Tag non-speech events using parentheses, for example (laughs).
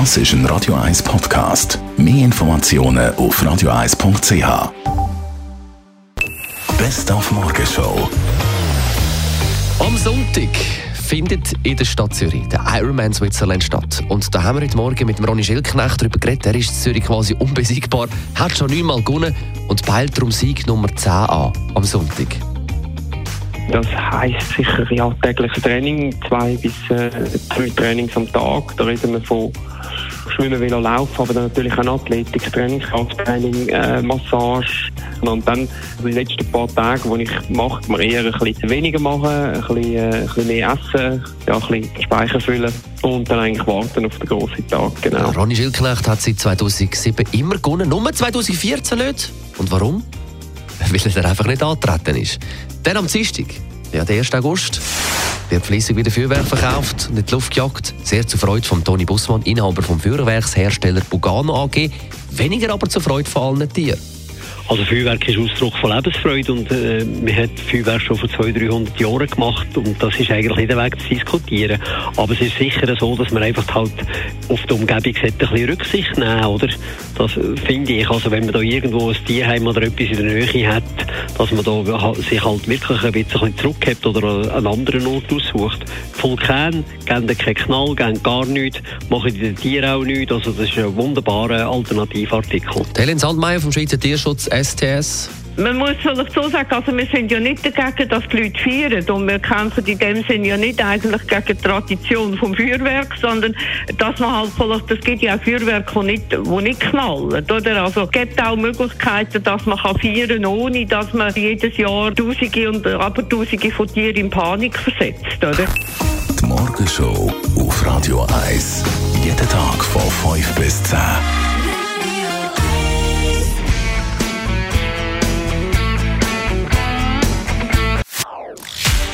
Das ist ein Radio 1 Podcast. Mehr Informationen auf radio1.ch. Best auf Morgenshow. Am Sonntag findet in der Stadt Zürich der Ironman Switzerland statt. Und da haben wir heute Morgen mit dem Ronny Schilknecht darüber geredet. Er ist in Zürich quasi unbesiegbar, hat schon neunmal gewonnen und peilt darum Sieg Nummer 10 an am Sonntag. Das heisst sicher ja tägliches Training, zwei bis äh, drei Trainings am Tag. Da reden wir von Schwimmen, Velo, Laufen, aber dann natürlich auch Athletik, Training, Krafttraining, äh, Massage. Und dann die letzten paar Tage, wo ich mache, man eher ein bisschen weniger machen, ein bisschen, äh, ein bisschen mehr essen, ja, ein bisschen Speicher füllen und dann eigentlich warten auf den grossen Tag. Genau. Ronny Schilknecht hat seit 2007 immer gewonnen, nur 2014 nicht. Und warum? (laughs) Weil er einfach nicht angetreten ist. Dann am Dienstag, ja, der 1. August, wird fließig wieder Feuerwerk verkauft und in die Luft gejagt. Sehr zur Freude von Toni Bussmann, Inhaber vom Feuerwerkshersteller Bugano AG. Weniger aber zur Freude von allen Tieren. Also Feuerwerk ist Ausdruck von Lebensfreude und äh, man hat Feuerwerk schon vor 200, 300 Jahren gemacht und das ist eigentlich nicht der Weg zu diskutieren. Aber es ist sicher so, dass man einfach halt auf die Umgebung ein bisschen Rücksicht nehmen oder? Das finde ich. Also wenn man da irgendwo ein Tierheim oder etwas in der Nähe hat, dass man da sich halt wirklich ein bisschen zurückhebt oder einen anderen Ort aussucht. Die Vulkane geben keinen Knall, geben gar nichts, machen den Tieren auch nichts. Also das ist ein wunderbarer Alternativartikel. Helen Sandmeier vom Schweizer Tierschutz STS. Man muss vielleicht so sagen, also wir sind ja nicht dagegen, dass die Leute feiern und wir kämpfen in dem Sinne ja nicht eigentlich gegen die Tradition vom Feuerwerk, sondern dass man halt vielleicht, das gibt ja auch Feuerwerke, die nicht, die nicht knallen, oder? Also es gibt auch Möglichkeiten, dass man kann feiern ohne dass man jedes Jahr Tausende und Abertausende von Tieren in Panik versetzt, oder? Die Morgenshow auf Radio 1. Jeden Tag von 5 bis 10.